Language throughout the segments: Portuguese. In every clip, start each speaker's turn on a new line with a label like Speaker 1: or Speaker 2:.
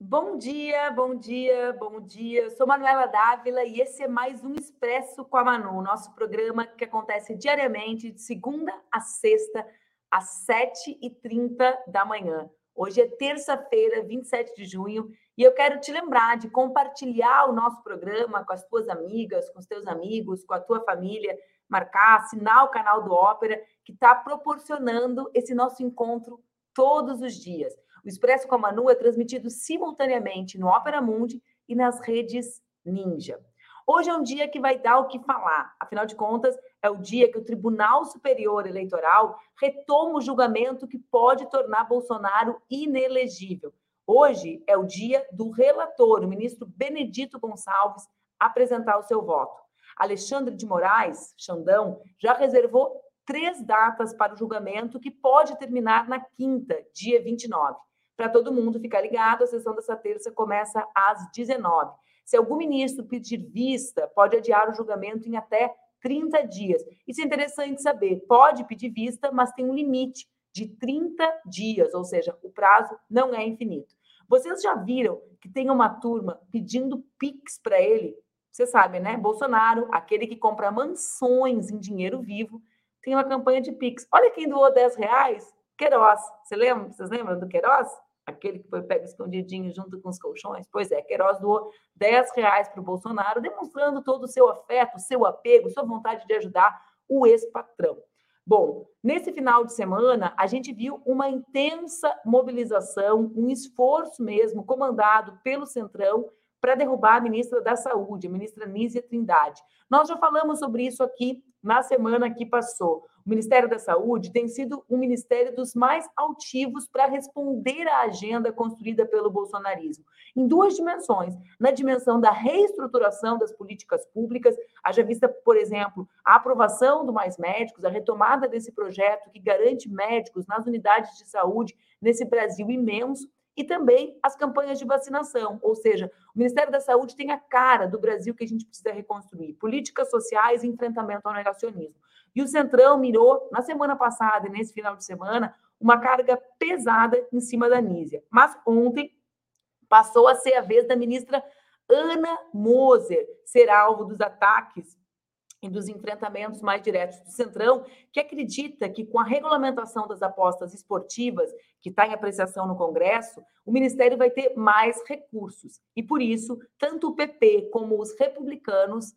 Speaker 1: Bom dia, bom dia, bom dia. Sou Manuela Dávila e esse é mais um Expresso com a Manu, nosso programa que acontece diariamente de segunda a sexta, às 7h30 da manhã. Hoje é terça-feira, 27 de junho, e eu quero te lembrar de compartilhar o nosso programa com as tuas amigas, com os teus amigos, com a tua família, marcar, assinar o canal do Ópera, que está proporcionando esse nosso encontro todos os dias. O Expresso com a Manu é transmitido simultaneamente no Opera Mundi e nas redes Ninja. Hoje é um dia que vai dar o que falar. Afinal de contas, é o dia que o Tribunal Superior Eleitoral retoma o julgamento que pode tornar Bolsonaro inelegível. Hoje é o dia do relator, o ministro Benedito Gonçalves, apresentar o seu voto. Alexandre de Moraes, Xandão, já reservou três datas para o julgamento que pode terminar na quinta, dia 29 para todo mundo ficar ligado, a sessão dessa terça começa às 19. Se algum ministro pedir vista, pode adiar o julgamento em até 30 dias. Isso é interessante saber. Pode pedir vista, mas tem um limite de 30 dias, ou seja, o prazo não é infinito. Vocês já viram que tem uma turma pedindo Pix para ele? Você sabe, né? Bolsonaro, aquele que compra mansões em dinheiro vivo, tem uma campanha de Pix. Olha quem doou 10 reais. Queiroz. Você lembra? Vocês lembram do Queiroz? aquele que foi pego escondidinho junto com os colchões. Pois é, Queiroz doou 10 reais para o Bolsonaro, demonstrando todo o seu afeto, seu apego, sua vontade de ajudar o ex-patrão. Bom, nesse final de semana, a gente viu uma intensa mobilização, um esforço mesmo, comandado pelo Centrão, para derrubar a ministra da Saúde, a ministra Nízia Trindade. Nós já falamos sobre isso aqui na semana que passou. O Ministério da Saúde tem sido um ministério dos mais altivos para responder à agenda construída pelo bolsonarismo, em duas dimensões. Na dimensão da reestruturação das políticas públicas, haja vista, por exemplo, a aprovação do Mais Médicos, a retomada desse projeto que garante médicos nas unidades de saúde nesse Brasil imenso, e também as campanhas de vacinação, ou seja, o Ministério da Saúde tem a cara do Brasil que a gente precisa reconstruir, políticas sociais e enfrentamento ao negacionismo. E o Centrão mirou, na semana passada e nesse final de semana, uma carga pesada em cima da Nízia. Mas ontem passou a ser a vez da ministra Ana Moser ser alvo dos ataques e dos enfrentamentos mais diretos do Centrão, que acredita que com a regulamentação das apostas esportivas, que está em apreciação no Congresso, o Ministério vai ter mais recursos. E por isso, tanto o PP como os republicanos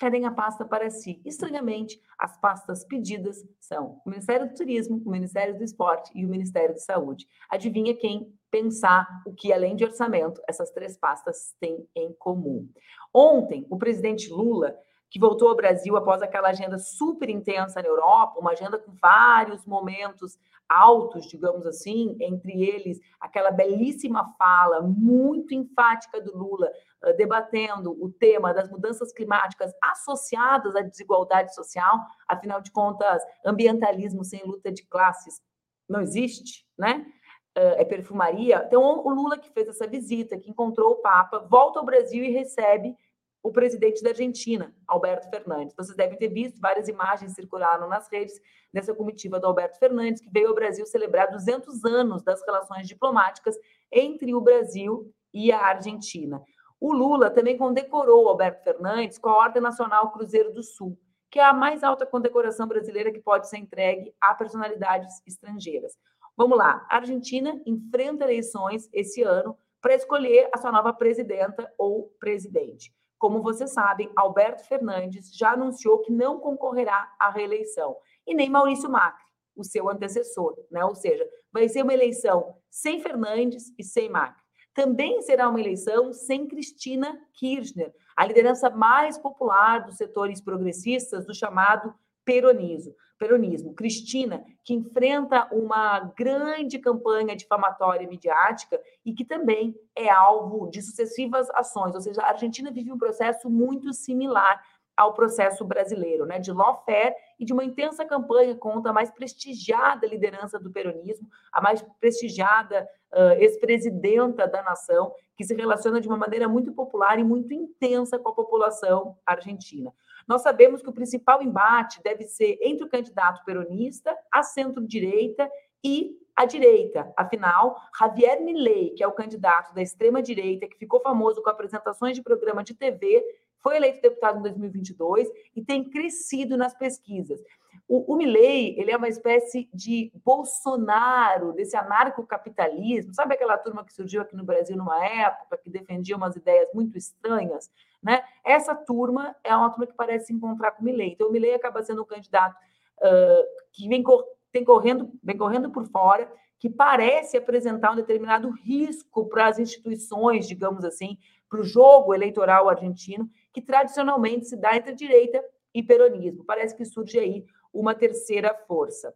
Speaker 1: querem a pasta para si. Estranhamente, as pastas pedidas são o Ministério do Turismo, o Ministério do Esporte e o Ministério da Saúde. Adivinha quem pensar o que, além de orçamento, essas três pastas têm em comum? Ontem, o presidente Lula que voltou ao Brasil após aquela agenda super intensa na Europa, uma agenda com vários momentos altos, digamos assim, entre eles aquela belíssima fala muito enfática do Lula, uh, debatendo o tema das mudanças climáticas associadas à desigualdade social, afinal de contas, ambientalismo sem luta de classes não existe, né? Uh, é perfumaria. Então, o Lula que fez essa visita, que encontrou o Papa, volta ao Brasil e recebe o presidente da Argentina, Alberto Fernandes. Vocês devem ter visto, várias imagens circularam nas redes dessa comitiva do Alberto Fernandes, que veio ao Brasil celebrar 200 anos das relações diplomáticas entre o Brasil e a Argentina. O Lula também condecorou Alberto Fernandes com a Ordem Nacional Cruzeiro do Sul, que é a mais alta condecoração brasileira que pode ser entregue a personalidades estrangeiras. Vamos lá, a Argentina enfrenta eleições esse ano para escolher a sua nova presidenta ou presidente. Como vocês sabem, Alberto Fernandes já anunciou que não concorrerá à reeleição, e nem Maurício Macri, o seu antecessor, né? Ou seja, vai ser uma eleição sem Fernandes e sem Macri. Também será uma eleição sem Cristina Kirchner, a liderança mais popular dos setores progressistas do chamado peronismo. Peronismo. Cristina, que enfrenta uma grande campanha difamatória midiática e que também é alvo de sucessivas ações, ou seja, a Argentina vive um processo muito similar ao processo brasileiro, né, de lawfare e de uma intensa campanha contra a mais prestigiada liderança do peronismo, a mais prestigiada uh, ex-presidenta da nação, que se relaciona de uma maneira muito popular e muito intensa com a população argentina. Nós sabemos que o principal embate deve ser entre o candidato peronista, a centro-direita e a direita. Afinal, Javier Milei, que é o candidato da extrema-direita, que ficou famoso com apresentações de programa de TV, foi eleito deputado em 2022 e tem crescido nas pesquisas. O, o Milley, ele é uma espécie de Bolsonaro, desse anarcocapitalismo, sabe aquela turma que surgiu aqui no Brasil numa época, que defendia umas ideias muito estranhas, né? Essa turma é uma turma que parece se encontrar com o Milley. Então, o Milley acaba sendo um candidato uh, que vem, cor vem, correndo, vem correndo por fora, que parece apresentar um determinado risco para as instituições, digamos assim, para o jogo eleitoral argentino, que tradicionalmente se dá entre direita e peronismo. Parece que surge aí uma terceira força.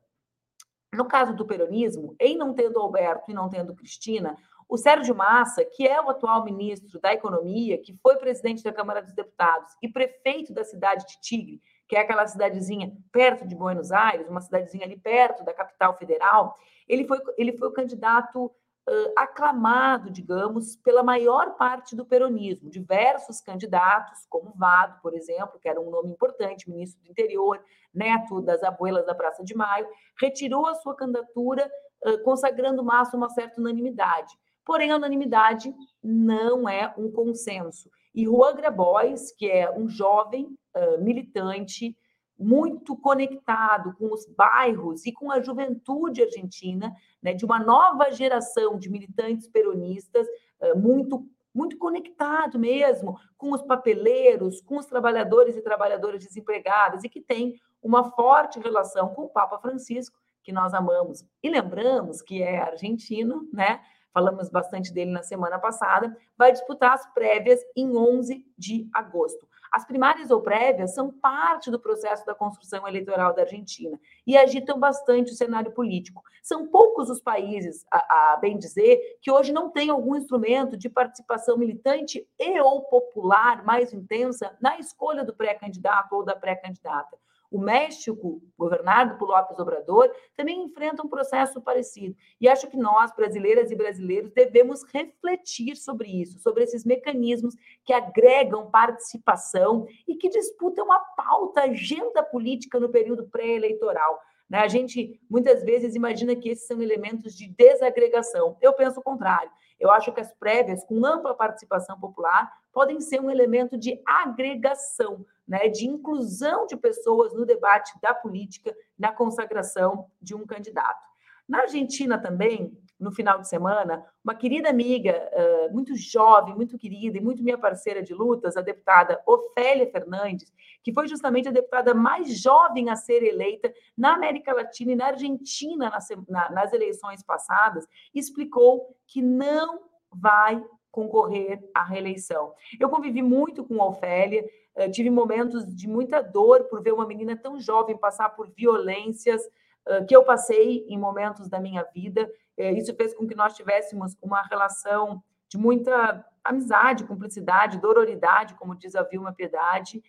Speaker 1: No caso do peronismo, em não tendo Alberto e não tendo Cristina, o Sérgio Massa, que é o atual ministro da Economia, que foi presidente da Câmara dos Deputados e prefeito da cidade de Tigre, que é aquela cidadezinha perto de Buenos Aires, uma cidadezinha ali perto da capital federal, ele foi, ele foi o candidato uh, aclamado, digamos, pela maior parte do peronismo. Diversos candidatos, como Vado, por exemplo, que era um nome importante, ministro do Interior, neto das abuelas da Praça de Maio, retirou a sua candidatura, uh, consagrando Massa uma certa unanimidade. Porém, a unanimidade não é um consenso. E Juan Grabois, que é um jovem uh, militante, muito conectado com os bairros e com a juventude argentina, né, de uma nova geração de militantes peronistas, muito muito conectado mesmo com os papeleiros, com os trabalhadores e trabalhadoras desempregadas e que tem uma forte relação com o Papa Francisco, que nós amamos. E lembramos que é argentino, né? Falamos bastante dele na semana passada, vai disputar as prévias em 11 de agosto. As primárias ou prévias são parte do processo da construção eleitoral da Argentina e agitam bastante o cenário político. São poucos os países, a, a bem dizer, que hoje não têm algum instrumento de participação militante e ou popular mais intensa na escolha do pré-candidato ou da pré-candidata. O México, governado por López Obrador, também enfrenta um processo parecido. E acho que nós, brasileiras e brasileiros, devemos refletir sobre isso, sobre esses mecanismos que agregam participação e que disputam a pauta, a agenda política no período pré-eleitoral. Né? A gente muitas vezes imagina que esses são elementos de desagregação. Eu penso o contrário. Eu acho que as prévias, com ampla participação popular, podem ser um elemento de agregação né, de inclusão de pessoas no debate da política, na consagração de um candidato. Na Argentina também, no final de semana, uma querida amiga, muito jovem, muito querida e muito minha parceira de lutas, a deputada Ofélia Fernandes, que foi justamente a deputada mais jovem a ser eleita na América Latina e na Argentina nas, na, nas eleições passadas, explicou que não vai concorrer à reeleição. Eu convivi muito com a Ofélia, uh, tive momentos de muita dor por ver uma menina tão jovem passar por violências uh, que eu passei em momentos da minha vida. Uh, isso fez com que nós tivéssemos uma relação de muita amizade, cumplicidade, dororidade, como diz a Vilma Piedade.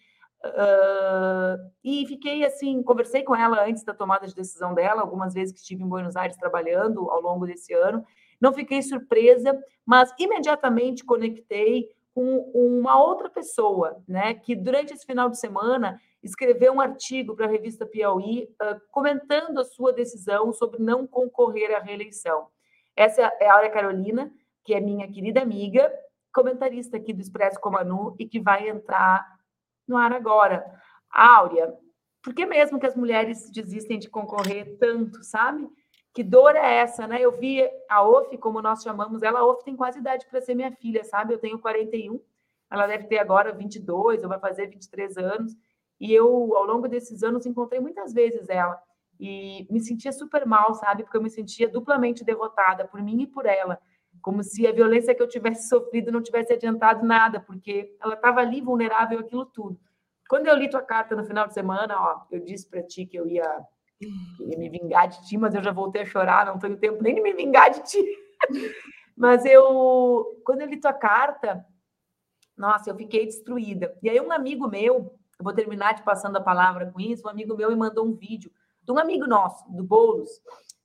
Speaker 1: Uh, e fiquei assim, conversei com ela antes da tomada de decisão dela, algumas vezes que estive em Buenos Aires trabalhando ao longo desse ano. Não fiquei surpresa, mas imediatamente conectei com uma outra pessoa, né, que durante esse final de semana escreveu um artigo para a revista Piauí uh, comentando a sua decisão sobre não concorrer à reeleição. Essa é a Carolina, que é minha querida amiga, comentarista aqui do Expresso Comanu e que vai entrar no ar agora. Áurea, por que mesmo que as mulheres desistem de concorrer tanto, sabe? Que dor é essa, né? Eu vi a Of, como nós chamamos ela, a Of tem quase idade para ser minha filha, sabe? Eu tenho 41, ela deve ter agora 22, ou vai fazer 23 anos. E eu, ao longo desses anos, encontrei muitas vezes ela. E me sentia super mal, sabe? Porque eu me sentia duplamente derrotada por mim e por ela. Como se a violência que eu tivesse sofrido não tivesse adiantado nada, porque ela estava ali vulnerável àquilo tudo. Quando eu li tua carta no final de semana, ó, eu disse para ti que eu ia Queria me vingar de ti, mas eu já voltei a chorar, não tenho tempo nem de me vingar de ti. Mas eu, quando eu li tua carta, nossa, eu fiquei destruída. E aí um amigo meu, eu vou terminar te passando a palavra com isso, um amigo meu me mandou um vídeo de um amigo nosso, do Boulos,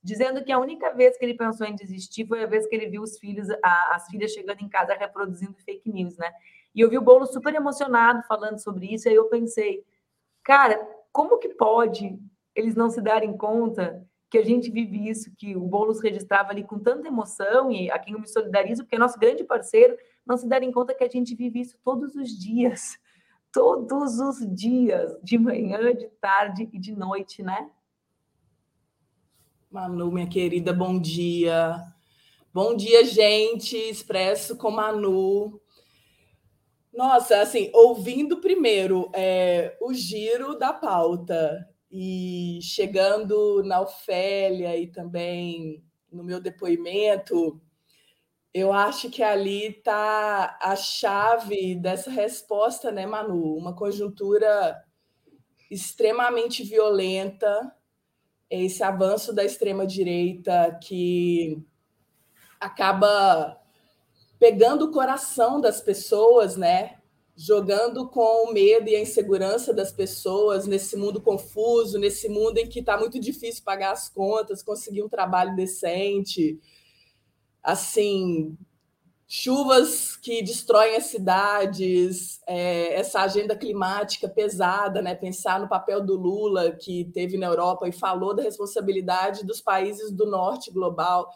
Speaker 1: dizendo que a única vez que ele pensou em desistir foi a vez que ele viu os filhos, a, as filhas chegando em casa reproduzindo fake news, né? E eu vi o Bolo super emocionado falando sobre isso, e aí eu pensei, cara, como que pode eles não se darem conta que a gente vive isso, que o Boulos registrava ali com tanta emoção, e a quem eu me solidarizo, porque é nosso grande parceiro, não se darem conta que a gente vive isso todos os dias, todos os dias, de manhã, de tarde e de noite, né?
Speaker 2: Manu, minha querida, bom dia. Bom dia, gente. Expresso com Manu. Nossa, assim, ouvindo primeiro é, o giro da pauta e chegando na Ofélia e também no meu depoimento, eu acho que ali está a chave dessa resposta, né, Manu? Uma conjuntura extremamente violenta, esse avanço da extrema-direita que acaba pegando o coração das pessoas, né? Jogando com o medo e a insegurança das pessoas nesse mundo confuso, nesse mundo em que está muito difícil pagar as contas, conseguir um trabalho decente. Assim, chuvas que destroem as cidades, é, essa agenda climática pesada, né? Pensar no papel do Lula que teve na Europa e falou da responsabilidade dos países do norte global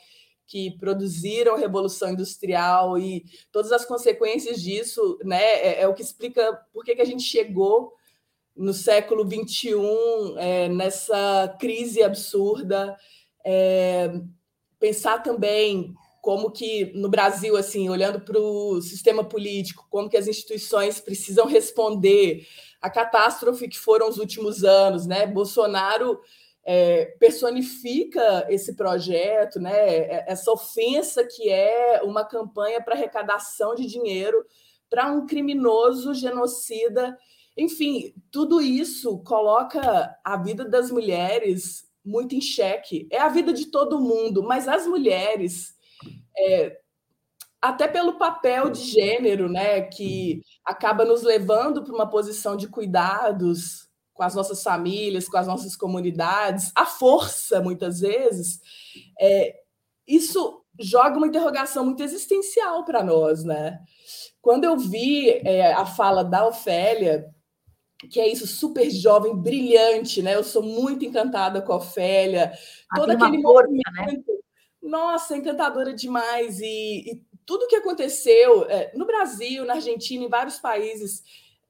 Speaker 2: que produziram a revolução industrial e todas as consequências disso, né? É, é o que explica por que, que a gente chegou no século XXI é, nessa crise absurda. É, pensar também como que no Brasil, assim, olhando para o sistema político, como que as instituições precisam responder à catástrofe que foram os últimos anos, né? Bolsonaro é, personifica esse projeto, né? É, essa ofensa que é uma campanha para arrecadação de dinheiro para um criminoso genocida. Enfim, tudo isso coloca a vida das mulheres muito em xeque. É a vida de todo mundo, mas as mulheres é, até pelo papel de gênero, né, que acaba nos levando para uma posição de cuidados com as nossas famílias, com as nossas comunidades, a força, muitas vezes, é, isso joga uma interrogação muito existencial para nós, né? Quando eu vi é, a fala da Ofélia, que é isso, super jovem, brilhante, né? Eu sou muito encantada com a Ofélia, todo aquele força, né? movimento. Né? Nossa, encantadora demais. E, e tudo que aconteceu é, no Brasil, na Argentina, em vários países,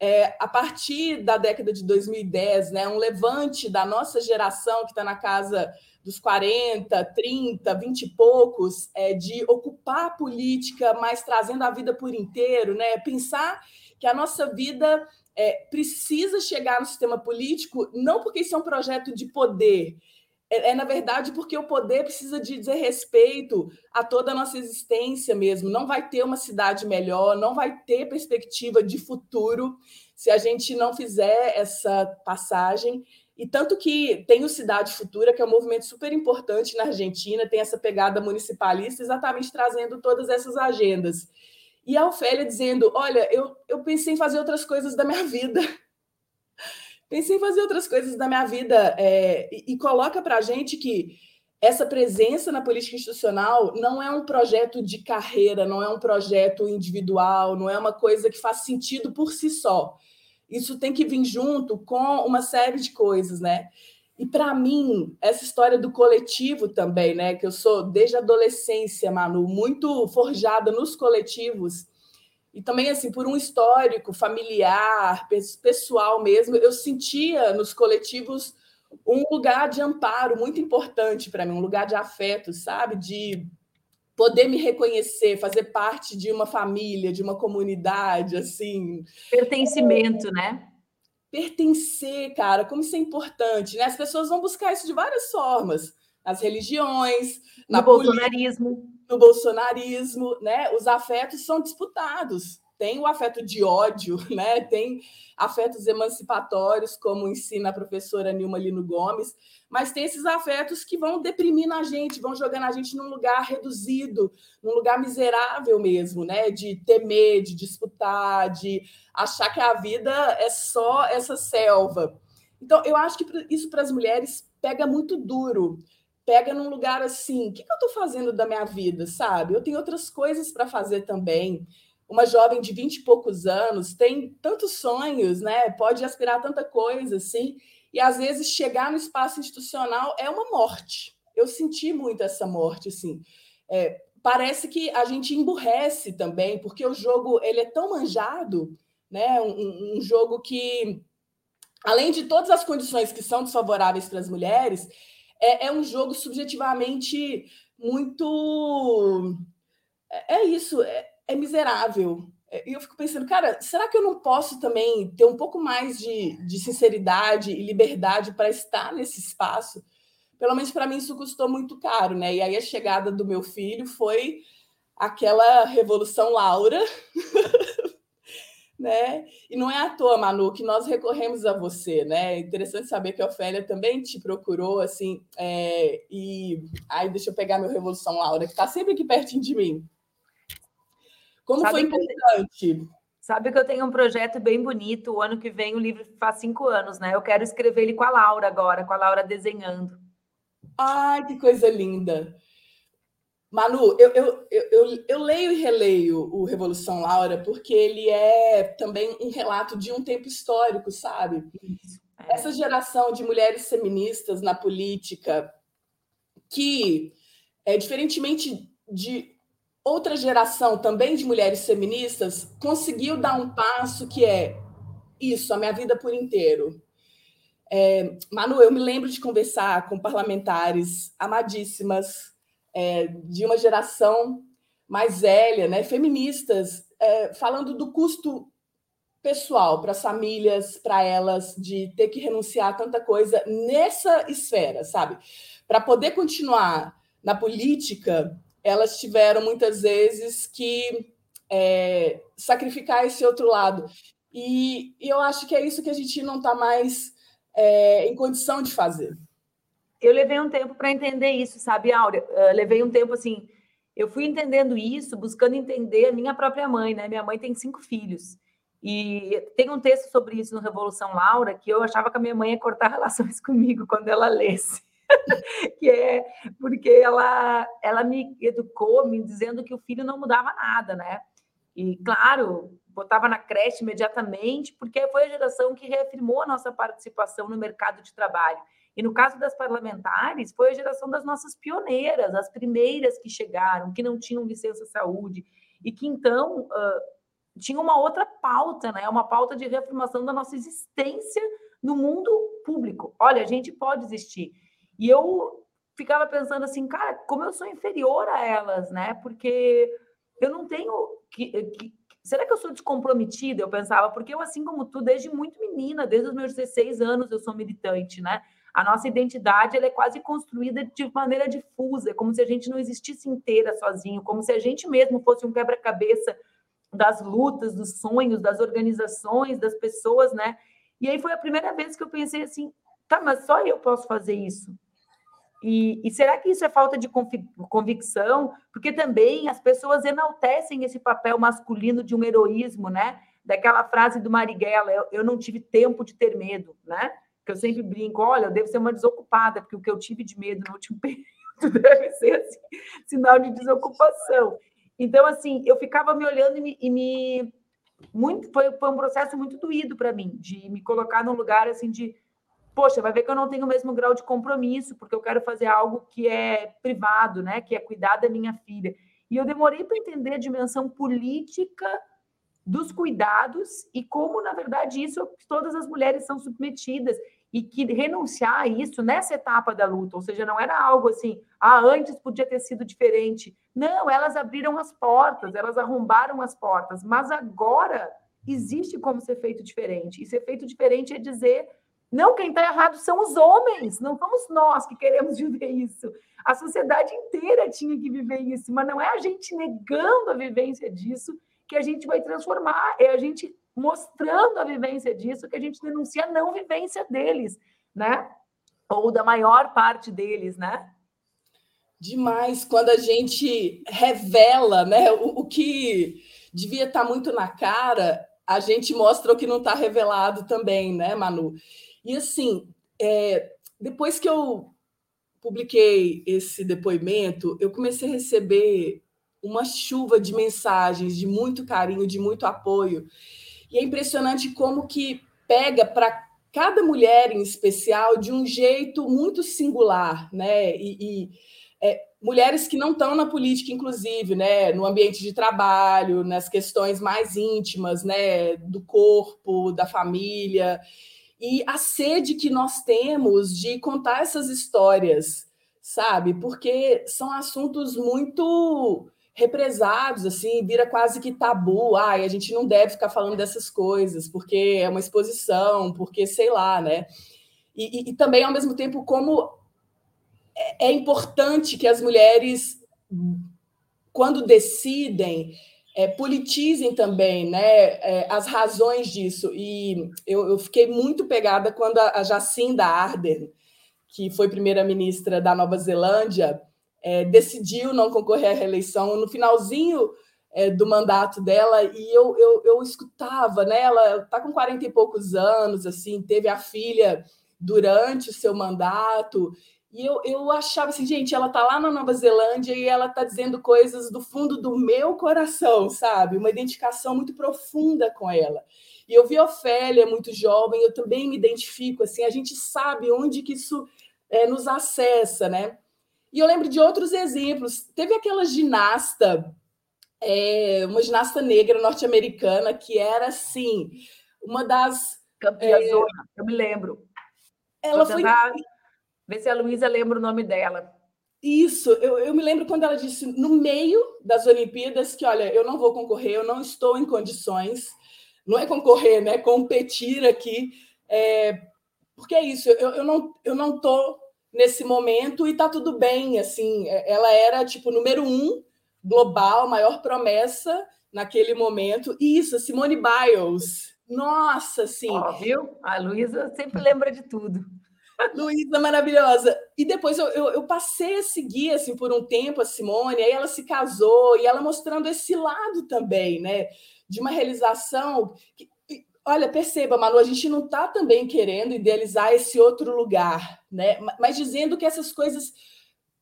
Speaker 2: é, a partir da década de 2010, né, um levante da nossa geração, que está na casa dos 40, 30, 20 e poucos, é, de ocupar a política, mas trazendo a vida por inteiro, né, pensar que a nossa vida é, precisa chegar no sistema político, não porque isso é um projeto de poder, é, é, na verdade, porque o poder precisa de dizer respeito a toda a nossa existência mesmo. Não vai ter uma cidade melhor, não vai ter perspectiva de futuro se a gente não fizer essa passagem. E tanto que tem o Cidade Futura, que é um movimento super importante na Argentina, tem essa pegada municipalista, exatamente trazendo todas essas agendas. E a Ofélia dizendo: Olha, eu, eu pensei em fazer outras coisas da minha vida pensei em fazer outras coisas da minha vida é, e, e coloca para a gente que essa presença na política institucional não é um projeto de carreira, não é um projeto individual, não é uma coisa que faz sentido por si só. Isso tem que vir junto com uma série de coisas, né? E para mim, essa história do coletivo também, né? Que eu sou desde a adolescência, Manu, muito forjada nos coletivos e também assim por um histórico familiar, pessoal mesmo, eu sentia nos coletivos um lugar de amparo muito importante para mim, um lugar de afeto, sabe? De poder me reconhecer, fazer parte de uma família, de uma comunidade, assim.
Speaker 1: Pertencimento, né?
Speaker 2: Pertencer, cara, como isso é importante, né? As pessoas vão buscar isso de várias formas, nas religiões,
Speaker 1: no bolsonarismo
Speaker 2: no bolsonarismo, né? Os afetos são disputados. Tem o afeto de ódio, né? Tem afetos emancipatórios, como ensina a professora Nilma Lino Gomes, mas tem esses afetos que vão deprimindo a gente, vão jogando a gente num lugar reduzido, num lugar miserável mesmo, né? De temer, de disputar, de achar que a vida é só essa selva. Então, eu acho que isso para as mulheres pega muito duro, pega num lugar assim: o que, que eu estou fazendo da minha vida, sabe? Eu tenho outras coisas para fazer também. Uma jovem de vinte e poucos anos tem tantos sonhos, né? Pode aspirar tanta coisa, assim, e às vezes chegar no espaço institucional é uma morte. Eu senti muito essa morte, assim. É, parece que a gente emburrece também, porque o jogo ele é tão manjado, né? Um, um jogo que, além de todas as condições que são desfavoráveis para as mulheres, é, é um jogo subjetivamente muito. É, é isso, é, é miserável. É, e eu fico pensando, cara, será que eu não posso também ter um pouco mais de, de sinceridade e liberdade para estar nesse espaço? Pelo menos para mim isso custou muito caro, né? E aí a chegada do meu filho foi aquela revolução Laura né? E não é à toa, Manu, que nós recorremos a você, né? É interessante saber que a Ofélia também te procurou, assim, é, e aí deixa eu pegar meu Revolução Laura, que está sempre aqui pertinho de mim. Como sabe foi importante?
Speaker 1: sabe que eu tenho um projeto bem bonito. O ano que vem o livro faz cinco anos, né? Eu quero escrever ele com a Laura agora, com a Laura desenhando.
Speaker 2: Ai, que coisa linda! Manu, eu, eu, eu, eu, leio e releio o Revolução Laura porque ele é também um relato de um tempo histórico, sabe? É. Essa geração de mulheres feministas na política, que, é, diferentemente de outra geração também de mulheres feministas, conseguiu dar um passo que é isso, a minha vida por inteiro. É, Manu, eu me lembro de conversar com parlamentares amadíssimas é, de uma geração mais velha, né, feministas, é, falando do custo pessoal para as famílias, para elas, de ter que renunciar a tanta coisa nessa esfera, sabe? Para poder continuar na política, elas tiveram muitas vezes que é, sacrificar esse outro lado. E, e, eu acho que é isso que a gente não está mais é, em condição de fazer
Speaker 1: eu levei um tempo para entender isso, sabe, Áurea? Uh, levei um tempo assim. Eu fui entendendo isso, buscando entender a minha própria mãe, né? Minha mãe tem cinco filhos. E tem um texto sobre isso no Revolução Laura que eu achava que a minha mãe ia cortar relações comigo quando ela lesse. que é porque ela, ela me educou me dizendo que o filho não mudava nada, né? E, claro, botava na creche imediatamente, porque foi a geração que reafirmou a nossa participação no mercado de trabalho. E no caso das parlamentares, foi a geração das nossas pioneiras, as primeiras que chegaram, que não tinham licença saúde, e que então uh, tinham uma outra pauta, né? uma pauta de reafirmação da nossa existência no mundo público. Olha, a gente pode existir. E eu ficava pensando assim, cara, como eu sou inferior a elas, né? Porque eu não tenho que, que será que eu sou descomprometida? Eu pensava, porque eu, assim como tu, desde muito menina, desde os meus 16 anos, eu sou militante, né? A nossa identidade ela é quase construída de maneira difusa, como se a gente não existisse inteira sozinho, como se a gente mesmo fosse um quebra-cabeça das lutas, dos sonhos, das organizações, das pessoas, né? E aí foi a primeira vez que eu pensei assim, tá, mas só eu posso fazer isso. E, e, será que isso é falta de convicção? Porque também as pessoas enaltecem esse papel masculino de um heroísmo, né? Daquela frase do Marighella, eu, eu não tive tempo de ter medo, né? Que eu sempre brinco, olha, eu devo ser uma desocupada, porque o que eu tive de medo no último período deve ser assim, sinal de desocupação. Então, assim, eu ficava me olhando e me. E me muito, foi, foi um processo muito doído para mim, de me colocar num lugar assim de. Poxa, vai ver que eu não tenho o mesmo grau de compromisso, porque eu quero fazer algo que é privado, né? Que é cuidar da minha filha. E eu demorei para entender a dimensão política dos cuidados e como, na verdade, isso todas as mulheres são submetidas e que renunciar a isso nessa etapa da luta, ou seja, não era algo assim, ah, antes podia ter sido diferente. Não, elas abriram as portas, elas arrombaram as portas, mas agora existe como ser feito diferente. E ser feito diferente é dizer, não, quem está errado são os homens, não somos nós que queremos viver isso. A sociedade inteira tinha que viver isso, mas não é a gente negando a vivência disso que a gente vai transformar, é a gente mostrando a vivência disso que a gente denuncia a não vivência deles, né? Ou da maior parte deles, né?
Speaker 2: Demais, quando a gente revela né, o, o que devia estar muito na cara, a gente mostra o que não está revelado também, né, Manu? E assim, é, depois que eu publiquei esse depoimento, eu comecei a receber uma chuva de mensagens de muito carinho, de muito apoio. E é impressionante como que pega para cada mulher em especial de um jeito muito singular, né? E, e é, mulheres que não estão na política, inclusive, né? No ambiente de trabalho, nas questões mais íntimas, né? Do corpo, da família e a sede que nós temos de contar essas histórias, sabe? Porque são assuntos muito represados, assim, vira quase que tabu. Ai, a gente não deve ficar falando dessas coisas, porque é uma exposição, porque sei lá, né? E, e, e também, ao mesmo tempo, como é, é importante que as mulheres, quando decidem, é, politizem também né, é, as razões disso. E eu, eu, fiquei muito pegada quando a, a Jacinda Ardern, que foi primeira-ministra da Nova Zelândia, é, decidiu não concorrer à reeleição no finalzinho é, do mandato dela, e eu, eu, eu escutava, né, ela está com 40 e poucos anos, assim, teve a filha durante o seu mandato, e eu, eu achava assim, gente, ela tá lá na Nova Zelândia e ela tá dizendo coisas do fundo do meu coração, sabe? Uma identificação muito profunda com ela. E eu vi a Ofélia muito jovem, eu também me identifico, assim, a gente sabe onde que isso é, nos acessa, né? E eu lembro de outros exemplos. Teve aquela ginasta, é, uma ginasta negra norte-americana, que era, assim, uma das...
Speaker 1: Campeã é, eu me lembro.
Speaker 2: Ela foi...
Speaker 1: Vê se a Luísa lembra o nome dela.
Speaker 2: Isso, eu, eu me lembro quando ela disse no meio das Olimpíadas que, olha, eu não vou concorrer, eu não estou em condições, não é concorrer, né? Competir aqui, é, porque é isso, eu, eu não eu não estou nesse momento e está tudo bem, assim, é, ela era tipo número um global, maior promessa naquele momento. E isso, Simone Biles, nossa, sim.
Speaker 1: Ó, viu? A Luísa sempre lembra de tudo.
Speaker 2: Luísa maravilhosa. E depois eu, eu, eu, passei a seguir assim por um tempo a Simone, aí ela se casou e ela mostrando esse lado também, né? De uma realização. Que, olha, perceba, Manu, a gente não está também querendo idealizar esse outro lugar, né? Mas dizendo que essas coisas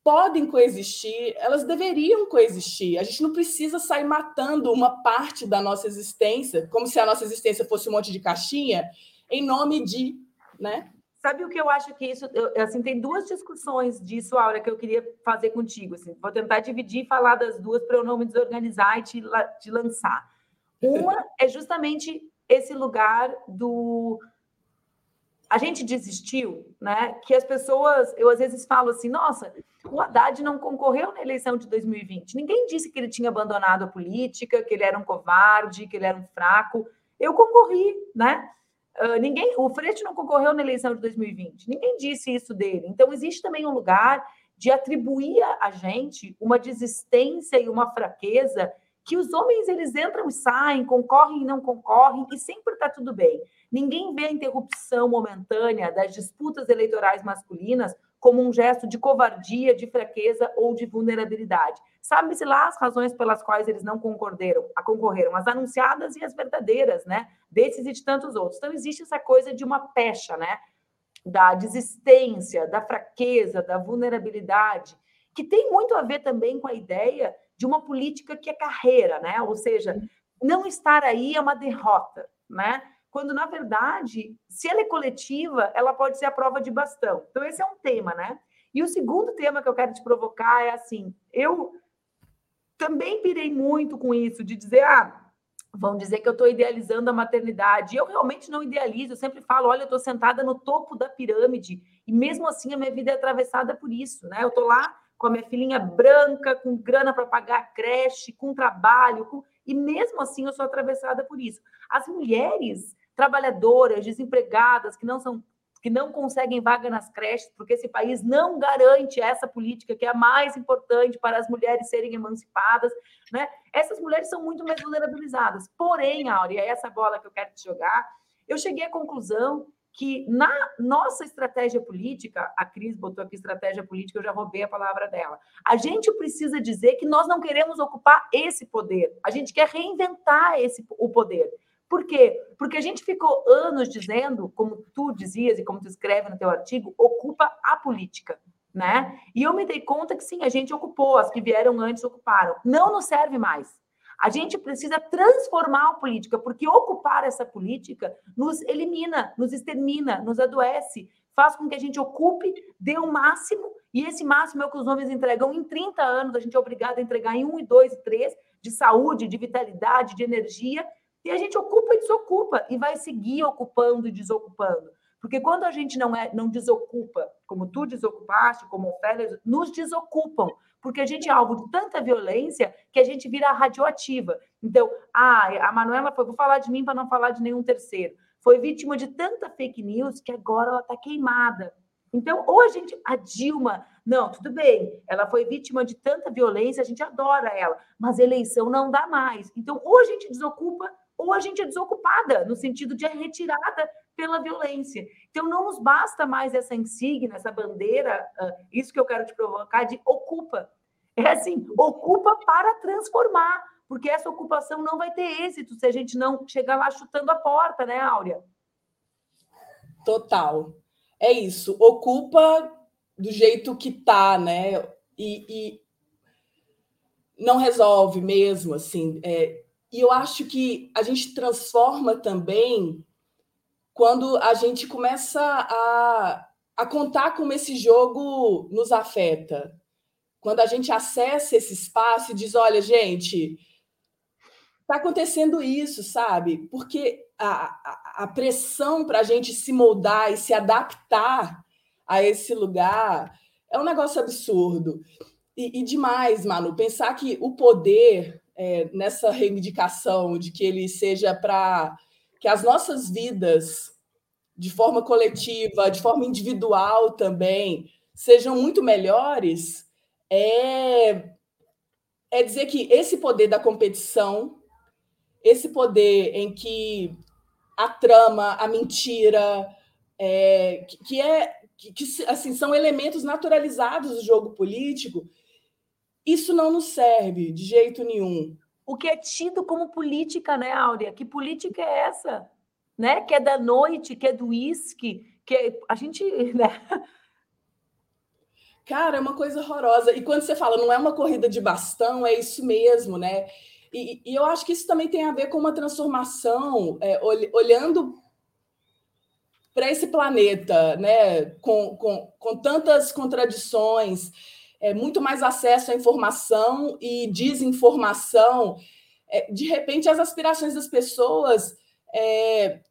Speaker 2: podem coexistir, elas deveriam coexistir. A gente não precisa sair matando uma parte da nossa existência, como se a nossa existência fosse um monte de caixinha, em nome de, né?
Speaker 1: Sabe o que eu acho que isso, eu, assim, tem duas discussões disso, Aura, que eu queria fazer contigo, assim. Vou tentar dividir e falar das duas para eu não me desorganizar e te, te lançar. Uma é justamente esse lugar do a gente desistiu, né? Que as pessoas, eu às vezes falo assim, nossa, o Haddad não concorreu na eleição de 2020. Ninguém disse que ele tinha abandonado a política, que ele era um covarde, que ele era um fraco. Eu concorri, né? Uh, ninguém, o Freixo não concorreu na eleição de 2020. Ninguém disse isso dele. Então existe também um lugar de atribuir a gente uma desistência e uma fraqueza que os homens eles entram e saem, concorrem e não concorrem e sempre está tudo bem. Ninguém vê a interrupção momentânea das disputas eleitorais masculinas como um gesto de covardia, de fraqueza ou de vulnerabilidade. Sabe-se lá as razões pelas quais eles não concorderam, a concorreram, as anunciadas e as verdadeiras, né? Desses e de tantos outros. Então existe essa coisa de uma pecha, né? Da desistência, da fraqueza, da vulnerabilidade, que tem muito a ver também com a ideia de uma política que é carreira, né? Ou seja, não estar aí é uma derrota, né? Quando na verdade, se ela é coletiva, ela pode ser a prova de bastão. Então, esse é um tema, né? E o segundo tema que eu quero te provocar é assim: eu também pirei muito com isso, de dizer, ah, vão dizer que eu estou idealizando a maternidade. Eu realmente não idealizo, eu sempre falo, olha, eu estou sentada no topo da pirâmide, e mesmo assim a minha vida é atravessada por isso, né? Eu estou lá com a minha filhinha branca, com grana para pagar a creche, com trabalho, com... e mesmo assim eu sou atravessada por isso. As mulheres trabalhadoras, desempregadas, que não são que não conseguem vaga nas creches, porque esse país não garante essa política que é a mais importante para as mulheres serem emancipadas, né? Essas mulheres são muito mais vulnerabilizadas. Porém, Áurea, é essa bola que eu quero te jogar, eu cheguei à conclusão que na nossa estratégia política, a Cris botou aqui estratégia política, eu já roubei a palavra dela. A gente precisa dizer que nós não queremos ocupar esse poder, a gente quer reinventar esse o poder. Por quê? Porque a gente ficou anos dizendo, como tu dizias e como tu escreve no teu artigo, ocupa a política. né? E eu me dei conta que sim, a gente ocupou, as que vieram antes ocuparam. Não nos serve mais. A gente precisa transformar a política, porque ocupar essa política nos elimina, nos extermina, nos adoece, faz com que a gente ocupe, dê o máximo, e esse máximo é o que os homens entregam em 30 anos, a gente é obrigado a entregar em 1, e 2 e 3, de saúde, de vitalidade, de energia, e a gente ocupa e desocupa, e vai seguir ocupando e desocupando. Porque quando a gente não é, não desocupa, como tu desocupaste, como Ofélia, nos desocupam, porque a gente é alvo de tanta violência que a gente vira radioativa. Então, ah, a Manuela foi, vou falar de mim para não falar de nenhum terceiro, foi vítima de tanta fake news que agora ela está queimada. Então, ou a gente, a Dilma, não, tudo bem, ela foi vítima de tanta violência, a gente adora ela, mas eleição não dá mais. Então, ou a gente desocupa, ou a gente é desocupada, no sentido de retirada pela violência. Então, não nos basta mais essa insígnia, essa bandeira, uh, isso que eu quero te provocar, de ocupa. É assim, ocupa para transformar, porque essa ocupação não vai ter êxito se a gente não chegar lá chutando a porta, né, Áurea?
Speaker 2: Total. É isso, ocupa do jeito que tá, né? E, e não resolve mesmo, assim. É, e eu acho que a gente transforma também quando a gente começa a, a contar como esse jogo nos afeta. Quando a gente acessa esse espaço e diz: olha, gente, está acontecendo isso, sabe? Porque a, a, a pressão para a gente se moldar e se adaptar a esse lugar é um negócio absurdo. E, e demais, Manu, pensar que o poder é, nessa reivindicação de que ele seja para que as nossas vidas, de forma coletiva, de forma individual também, sejam muito melhores, é, é dizer que esse poder da competição, esse poder em que a trama, a mentira, é, que, que é que, que, assim são elementos naturalizados do jogo político, isso não nos serve de jeito nenhum
Speaker 1: o que é tido como política, né, Áurea? Que política é essa? Né? Que é da noite, que é do uísque, que é... a gente, né?
Speaker 2: Cara, é uma coisa horrorosa. E quando você fala, não é uma corrida de bastão, é isso mesmo, né? E, e eu acho que isso também tem a ver com uma transformação, é, olhando para esse planeta, né? Com, com, com tantas contradições é, muito mais acesso à informação e desinformação. É, de repente, as aspirações das pessoas é,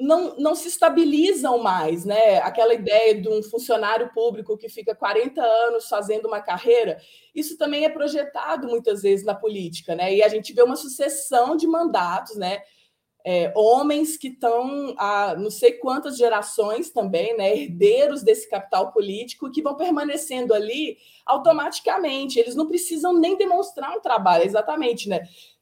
Speaker 2: não, não se estabilizam mais, né? Aquela ideia de um funcionário público que fica 40 anos fazendo uma carreira, isso também é projetado muitas vezes na política, né? E a gente vê uma sucessão de mandatos, né? É, homens que estão há não sei quantas gerações também, né, herdeiros desse capital político, que vão permanecendo ali automaticamente. Eles não precisam nem demonstrar um trabalho, exatamente, né?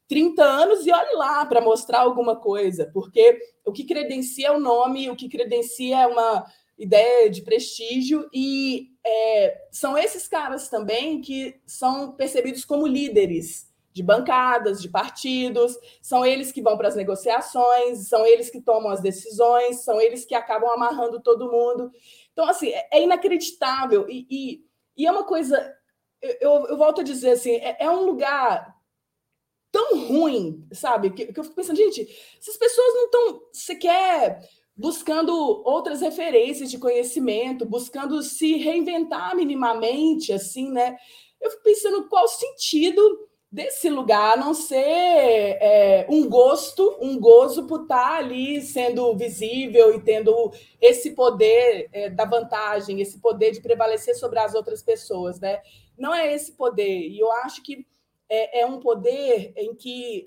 Speaker 2: 30 anos e olhe lá para mostrar alguma coisa, porque o que credencia é o nome, o que credencia é uma ideia de prestígio, e é, são esses caras também que são percebidos como líderes de bancadas, de partidos, são eles que vão para as negociações, são eles que tomam as decisões, são eles que acabam amarrando todo mundo. Então, assim, é, é inacreditável. E, e, e é uma coisa, eu, eu, volto a dizer assim, é, é um lugar tão ruim, sabe? Que, que eu fico pensando, gente, essas pessoas não estão sequer buscando outras referências de conhecimento, buscando se reinventar minimamente, assim, né? Eu fico pensando qual sentido desse lugar, a não ser é, um gosto, um gozo por estar ali sendo visível e tendo esse poder é, da vantagem, esse poder de prevalecer sobre as outras pessoas, né? Não é esse poder. E eu acho que é, é um poder em que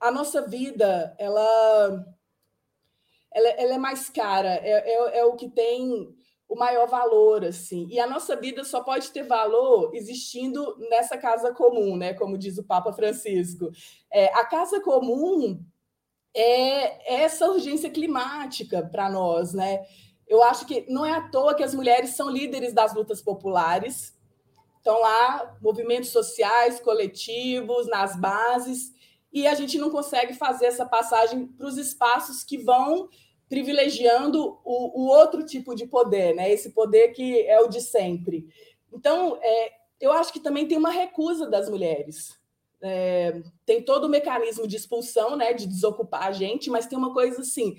Speaker 2: a nossa vida, ela, ela, ela é mais cara, é, é, é o que tem o maior valor, assim. E a nossa vida só pode ter valor existindo nessa casa comum, né? Como diz o Papa Francisco. É, a casa comum é essa urgência climática para nós, né? Eu acho que não é à toa que as mulheres são líderes das lutas populares. Estão lá, movimentos sociais, coletivos, nas bases, e a gente não consegue fazer essa passagem para os espaços que vão privilegiando o, o, outro tipo de poder, né? Esse poder que é o de sempre. Então, é, eu acho que também tem uma recusa das mulheres. É, tem todo o mecanismo de expulsão, né, de desocupar a gente, mas tem uma coisa assim,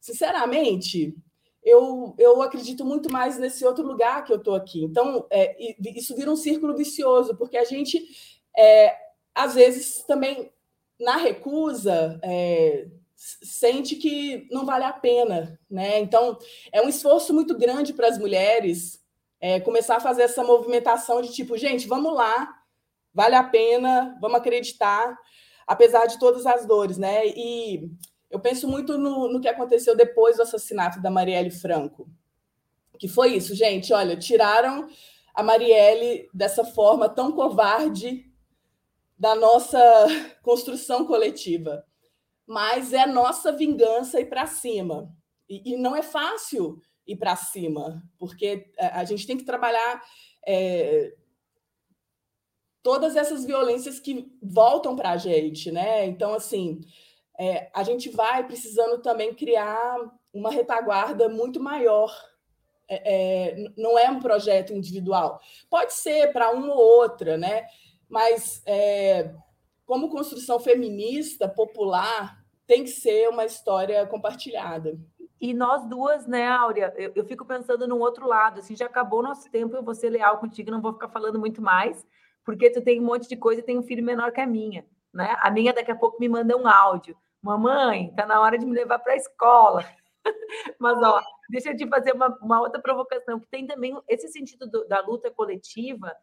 Speaker 2: sinceramente, eu, eu acredito muito mais nesse outro lugar que eu estou aqui. Então, é, isso vira um círculo vicioso, porque a gente, é, às vezes, também, na recusa, é, sente que não vale a pena. Né? Então, é um esforço muito grande para as mulheres é, começar a fazer essa movimentação de tipo, gente, vamos lá, vale a pena, vamos acreditar, apesar de todas as dores. Né? E eu penso muito no, no que aconteceu depois do assassinato da Marielle Franco, que foi isso, gente. Olha, tiraram a Marielle dessa forma tão covarde da nossa construção coletiva. Mas é nossa vingança ir para cima. E, e, não é fácil ir para cima, porque a gente tem que trabalhar é, todas essas violências que voltam para a gente, né? Então, assim, é, a gente vai precisando também criar uma retaguarda muito maior. É, é, não é um projeto individual. Pode ser para uma ou outra, né? mas é, como construção feminista, popular, tem que ser uma história compartilhada.
Speaker 1: E nós duas, né, Áurea? Eu, eu, fico pensando num outro lado, assim, já acabou o nosso tempo, eu vou ser leal contigo, não vou ficar falando muito mais, porque tu tem um monte de coisa e tem um filho menor que a minha, né? A minha daqui a pouco me manda um áudio. Mamãe, tá na hora de me levar para a escola. Mas, ó, deixa eu te fazer uma, uma outra provocação, que tem também esse sentido do, da luta coletiva,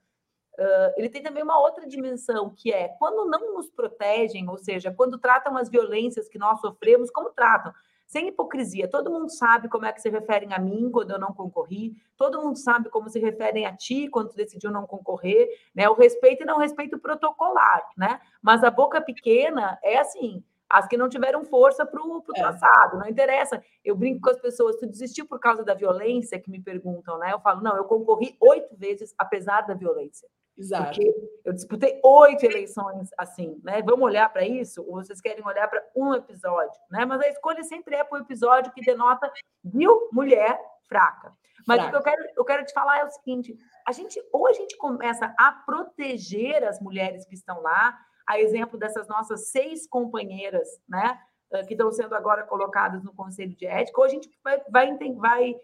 Speaker 1: uh, ele tem também uma outra dimensão, que é quando não nos protegem, ou seja, quando tratam as violências que nós sofremos, como tratam? Sem hipocrisia, todo mundo sabe como é que se referem a mim quando eu não concorri, todo mundo sabe como se referem a ti quando tu decidiu não concorrer, né? O respeito e não respeito protocolar, né? Mas a boca pequena é assim, as que não tiveram força para o é. traçado, não interessa. Eu brinco com as pessoas, tu desistiu por causa da violência, que me perguntam, né? Eu falo, não, eu concorri oito vezes apesar da violência. Exato. Porque eu disputei oito eleições assim, né? Vamos olhar para isso? Ou vocês querem olhar para um episódio, né? Mas a escolha sempre é para o episódio que denota, viu, mulher fraca. Mas fraca. o que eu quero, eu quero te falar é o seguinte: a gente, ou a gente começa a proteger as mulheres que estão lá, a exemplo dessas nossas seis companheiras, né, que estão sendo agora colocadas no Conselho de Ética, ou a gente vai, vai, vai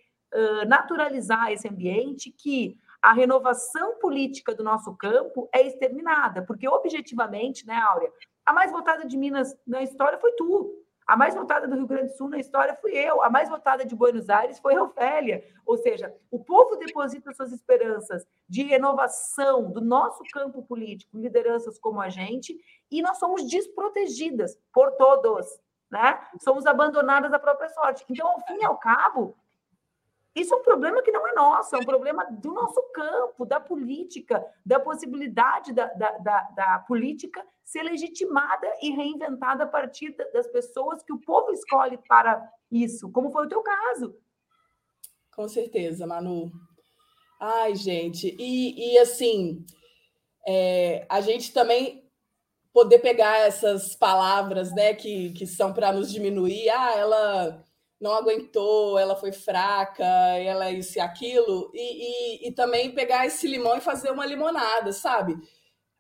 Speaker 1: naturalizar esse ambiente que a renovação política do nosso campo é exterminada, porque objetivamente, né, Áurea, a mais votada de Minas na história foi tu. A mais votada do Rio Grande do Sul na história fui eu. A mais votada de Buenos Aires foi a Ofélia. Ou seja, o povo deposita suas esperanças de renovação do nosso campo político, lideranças como a gente, e nós somos desprotegidas por todos. Né? Somos abandonadas à própria sorte. Então, ao fim e ao cabo, isso é um problema que não é nosso, é um problema do nosso campo, da política, da possibilidade da, da, da, da política ser legitimada e reinventada a partir das pessoas que o povo escolhe para isso, como foi o teu caso.
Speaker 2: Com certeza, Manu. Ai, gente, e, e assim, é, a gente também poder pegar essas palavras né, que, que são para nos diminuir, ah, ela não aguentou, ela foi fraca, ela é isso e aquilo, e, e, e também pegar esse limão e fazer uma limonada, sabe?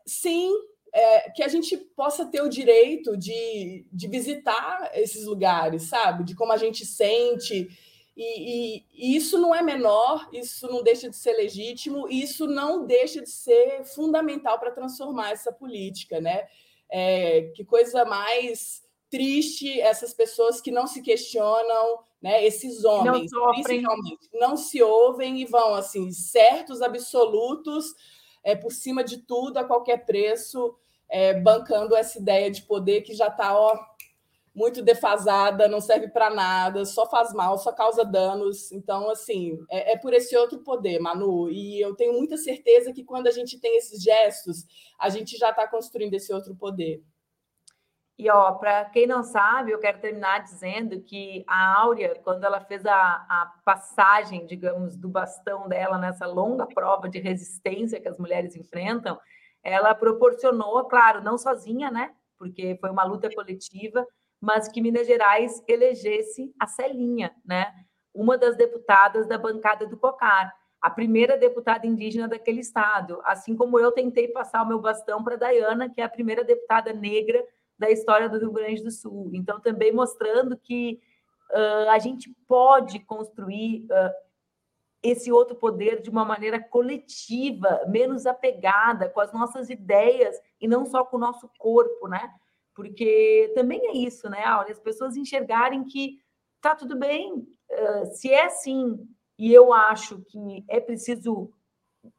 Speaker 2: Sim, é, que a gente possa ter o direito de, de visitar esses lugares, sabe? De como a gente sente. E, e, e, isso não é menor, isso não deixa de ser legítimo, e isso não deixa de ser fundamental para transformar essa política, né? É, que coisa mais triste essas pessoas que não se questionam, né? Esses homens, não principalmente, não se ouvem e vão assim, certos absolutos, é, por cima de tudo, a qualquer preço, é, bancando essa ideia de poder que já está muito defasada, não serve para nada, só faz mal, só causa danos. Então, assim, é, é, por esse outro poder, Manu. E eu tenho muita certeza que quando a gente tem esses gestos, a gente já está construindo esse outro poder.
Speaker 1: E, ó, para quem não sabe, eu quero terminar dizendo que a Áurea, quando ela fez a, a passagem, digamos, do bastão dela nessa longa prova de resistência que as mulheres enfrentam, ela proporcionou, claro, não sozinha, né? Porque foi uma luta coletiva, mas que Minas Gerais elegesse a Celinha, né? Uma das deputadas da bancada do COCAR, a primeira deputada indígena daquele estado, assim como eu tentei passar o meu bastão para Dayana, que é a primeira deputada negra da história do Rio Grande do Sul. Então, também mostrando que uh, a gente pode construir uh, esse outro poder de uma maneira coletiva, menos apegada com as nossas ideias e não só com o nosso corpo, né? Porque também é isso, né, Aura? As pessoas enxergarem que tá tudo bem, uh, se é assim, e eu acho que é preciso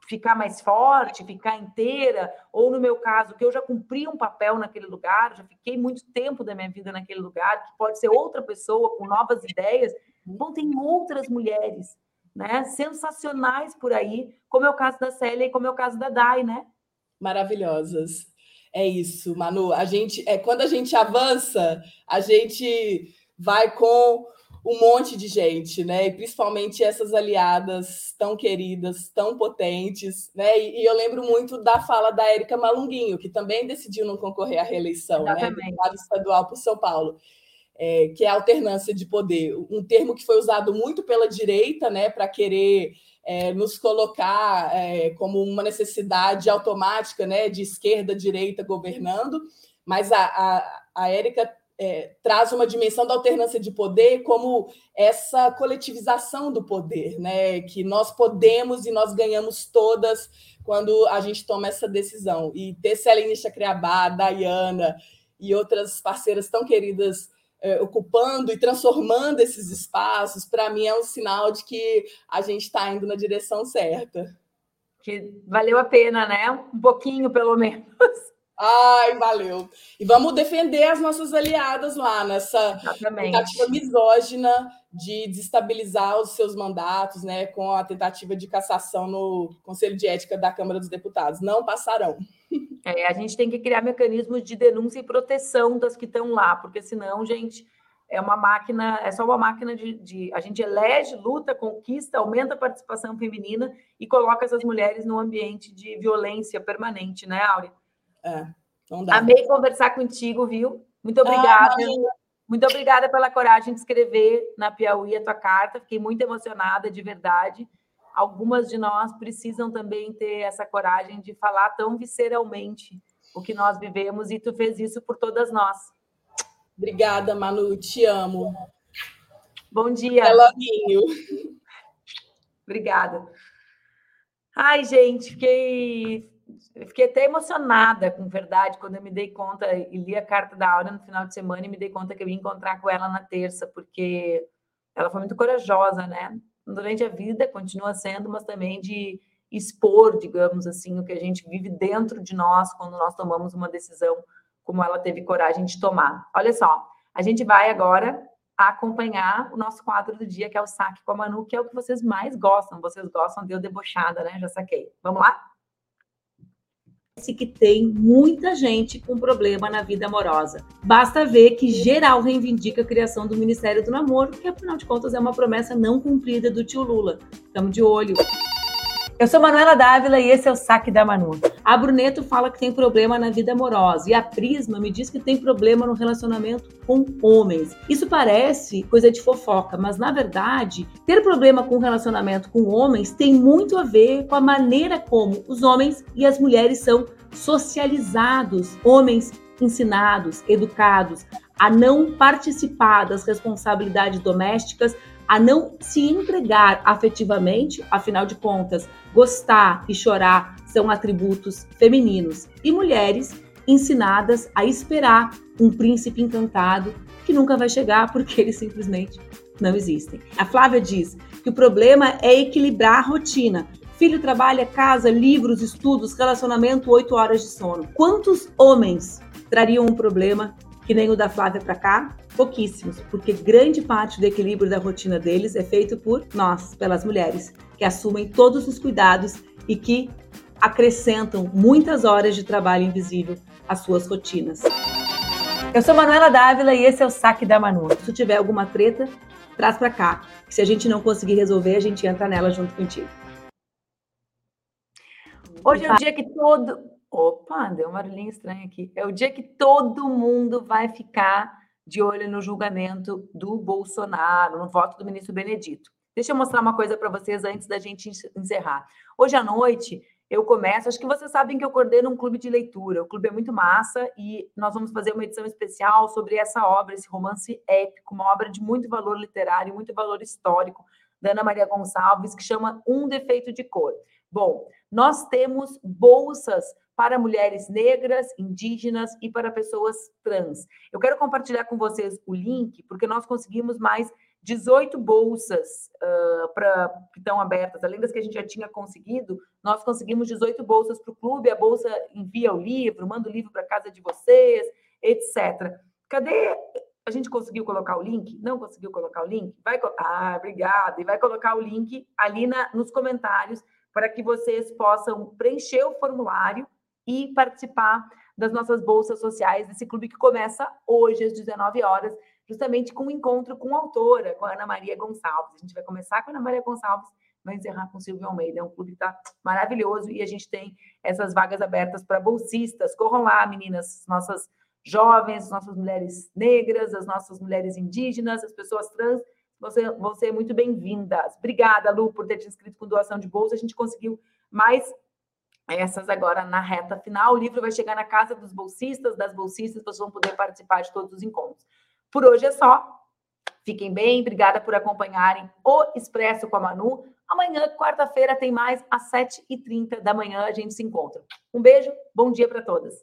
Speaker 1: ficar mais forte, ficar inteira, ou no meu caso, que eu já cumpri um papel naquele lugar, já fiquei muito tempo da minha vida naquele lugar, que pode ser outra pessoa com novas ideias. Bom, tem outras mulheres, né, sensacionais por aí, como é o caso da Célia e como é o caso da Dai, né?
Speaker 2: Maravilhosas. É isso, Manu. A gente, é quando a gente avança, a gente vai com um monte de gente, né? E principalmente essas aliadas tão queridas, tão potentes, né? E, e eu lembro muito da fala da Érica Malunguinho, que também decidiu não concorrer à reeleição, né? Exatamente. né? Deputado estadual por São Paulo. É, que é a alternância de poder, um termo que foi usado muito pela direita, né, para querer é, nos colocar é, como uma necessidade automática né, de esquerda, direita governando, mas a, a, a Érica é, traz uma dimensão da alternância de poder como essa coletivização do poder, né? Que nós podemos e nós ganhamos todas quando a gente toma essa decisão. E ter Celine Chacriabá, Dayana e outras parceiras tão queridas é, ocupando e transformando esses espaços, para mim é um sinal de que a gente está indo na direção certa.
Speaker 1: Que valeu a pena, né? Um pouquinho, pelo menos.
Speaker 2: Ai, valeu. E vamos defender as nossas aliadas lá nessa Exatamente. tentativa misógina de desestabilizar os seus mandatos, né, com a tentativa de cassação no Conselho de Ética da Câmara dos Deputados. Não passarão.
Speaker 1: É, a gente tem que criar mecanismos de denúncia e proteção das que estão lá, porque senão, gente, é uma máquina, é só uma máquina de, de, A gente elege, luta, conquista, aumenta a participação feminina e coloca essas mulheres num ambiente de violência permanente, né, Áurea?
Speaker 2: É, não dá.
Speaker 1: Amei conversar contigo, viu? Muito obrigada. Ah, muito obrigada pela coragem de escrever na Piauí a tua carta. Fiquei muito emocionada, de verdade algumas de nós precisam também ter essa coragem de falar tão visceralmente o que nós vivemos e tu fez isso por todas nós.
Speaker 2: Obrigada, Manu, te amo.
Speaker 1: Bom dia.
Speaker 2: Eloninho.
Speaker 1: Obrigada. Ai, gente, fiquei fiquei até emocionada, com verdade, quando eu me dei conta e li a carta da Aura no final de semana e me dei conta que eu ia encontrar com ela na terça, porque ela foi muito corajosa, né? durante a vida, continua sendo, mas também de expor, digamos assim, o que a gente vive dentro de nós quando nós tomamos uma decisão como ela teve coragem de tomar. Olha só, a gente vai agora acompanhar o nosso quadro do dia, que é o saque com a Manu, que é o que vocês mais gostam. Vocês gostam de eu debochada, né? Já saquei. Vamos lá? Que tem muita gente com problema na vida amorosa. Basta ver que geral reivindica a criação do Ministério do Namoro, que afinal de contas é uma promessa não cumprida do tio Lula. Estamos de olho. Eu sou Manuela Dávila e esse é o Saque da Manu. A Bruneto fala que tem problema na vida amorosa e a Prisma me diz que tem problema no relacionamento com homens. Isso parece coisa de fofoca, mas na verdade, ter problema com relacionamento com homens tem muito a ver com a maneira como os homens e as mulheres são socializados. Homens ensinados, educados a não participar das responsabilidades domésticas a não se entregar afetivamente, afinal de contas, gostar e chorar são atributos femininos, e mulheres ensinadas a esperar um príncipe encantado que nunca vai chegar porque eles simplesmente não existem. A Flávia diz que o problema é equilibrar a rotina. Filho trabalha, casa, livros, estudos, relacionamento, oito horas de sono. Quantos homens trariam um problema que nem o da Flávia para cá? Pouquíssimos, porque grande parte do equilíbrio da rotina deles é feito por nós, pelas mulheres, que assumem todos os cuidados e que acrescentam muitas horas de trabalho invisível às suas rotinas. Eu sou Manuela Dávila e esse é o Saque da Manu. Se tiver alguma treta, traz para cá. Se a gente não conseguir resolver, a gente entra nela junto contigo. Hoje é o dia que todo Opa, deu um barulhinho estranho aqui. É o dia que todo mundo vai ficar de olho no julgamento do Bolsonaro, no voto do ministro Benedito. Deixa eu mostrar uma coisa para vocês antes da gente encerrar. Hoje à noite eu começo, acho que vocês sabem que eu coordeno um clube de leitura. O clube é muito massa e nós vamos fazer uma edição especial sobre essa obra, esse romance épico, uma obra de muito valor literário, muito valor histórico, da Ana Maria Gonçalves, que chama Um Defeito de Cor. Bom, nós temos bolsas para mulheres negras, indígenas e para pessoas trans. Eu quero compartilhar com vocês o link, porque nós conseguimos mais 18 bolsas uh, pra, que estão abertas, além das que a gente já tinha conseguido, nós conseguimos 18 bolsas para o clube, a bolsa envia o livro, manda o livro para casa de vocês, etc. Cadê? A gente conseguiu colocar o link? Não conseguiu colocar o link? Vai Ah, obrigada. E vai colocar o link ali na, nos comentários para que vocês possam preencher o formulário e participar das nossas bolsas sociais desse clube que começa hoje às 19 horas justamente com o um encontro com a autora, com a Ana Maria Gonçalves. A gente vai começar com a Ana Maria Gonçalves, vai encerrar com o Silvio Almeida. É um clube que está maravilhoso e a gente tem essas vagas abertas para bolsistas. Corram lá, meninas, nossas jovens, nossas mulheres negras, as nossas mulheres indígenas, as pessoas trans. Você, vão ser muito bem-vindas. Obrigada, Lu, por ter te inscrito com doação de bolsa. A gente conseguiu mais essas agora na reta final. O livro vai chegar na casa dos bolsistas, das bolsistas, vocês vão poder participar de todos os encontros. Por hoje é só. Fiquem bem, obrigada por acompanharem o Expresso com a Manu. Amanhã, quarta-feira, tem mais às 7h30 da manhã. A gente se encontra. Um beijo, bom dia para todas.